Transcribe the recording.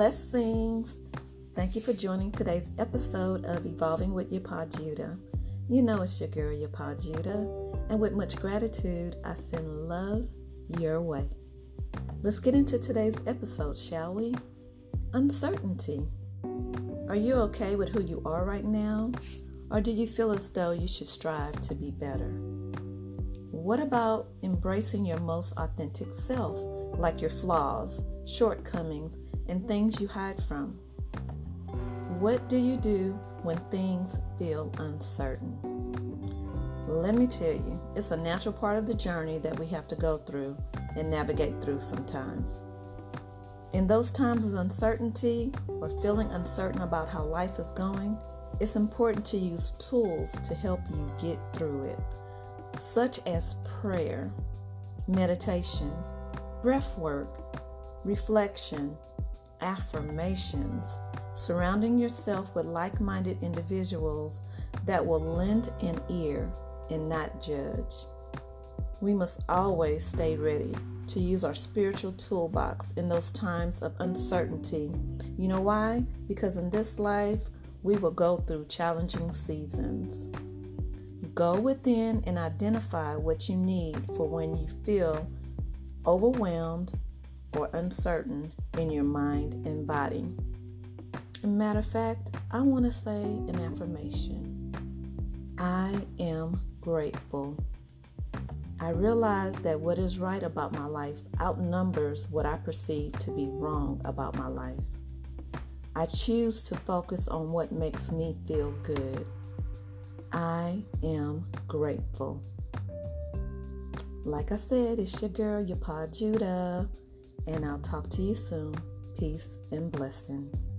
Blessings. Thank you for joining today's episode of Evolving with Yapah Judah. You know it's your girl Yapah Judah, and with much gratitude, I send love your way. Let's get into today's episode, shall we? Uncertainty. Are you okay with who you are right now? Or do you feel as though you should strive to be better? What about embracing your most authentic self, like your flaws, shortcomings, and things you hide from? What do you do when things feel uncertain? Let me tell you, it's a natural part of the journey that we have to go through and navigate through sometimes. In those times of uncertainty or feeling uncertain about how life is going, it's important to use tools to help you get through it, such as prayer, meditation, breath work, reflection, affirmations, surrounding yourself with like minded individuals that will lend an ear and not judge. We must always stay ready to use our spiritual toolbox in those times of uncertainty. You know why? Because in this life, we will go through challenging seasons. Go within and identify what you need for when you feel overwhelmed or uncertain in your mind and body. Matter of fact, I want to say an affirmation. I am grateful. I realize that what is right about my life outnumbers what I perceive to be wrong about my life. I choose to focus on what makes me feel good. I am grateful. Like I said, it's your girl, Yapah Judah, and I'll talk to you soon. Peace and blessings.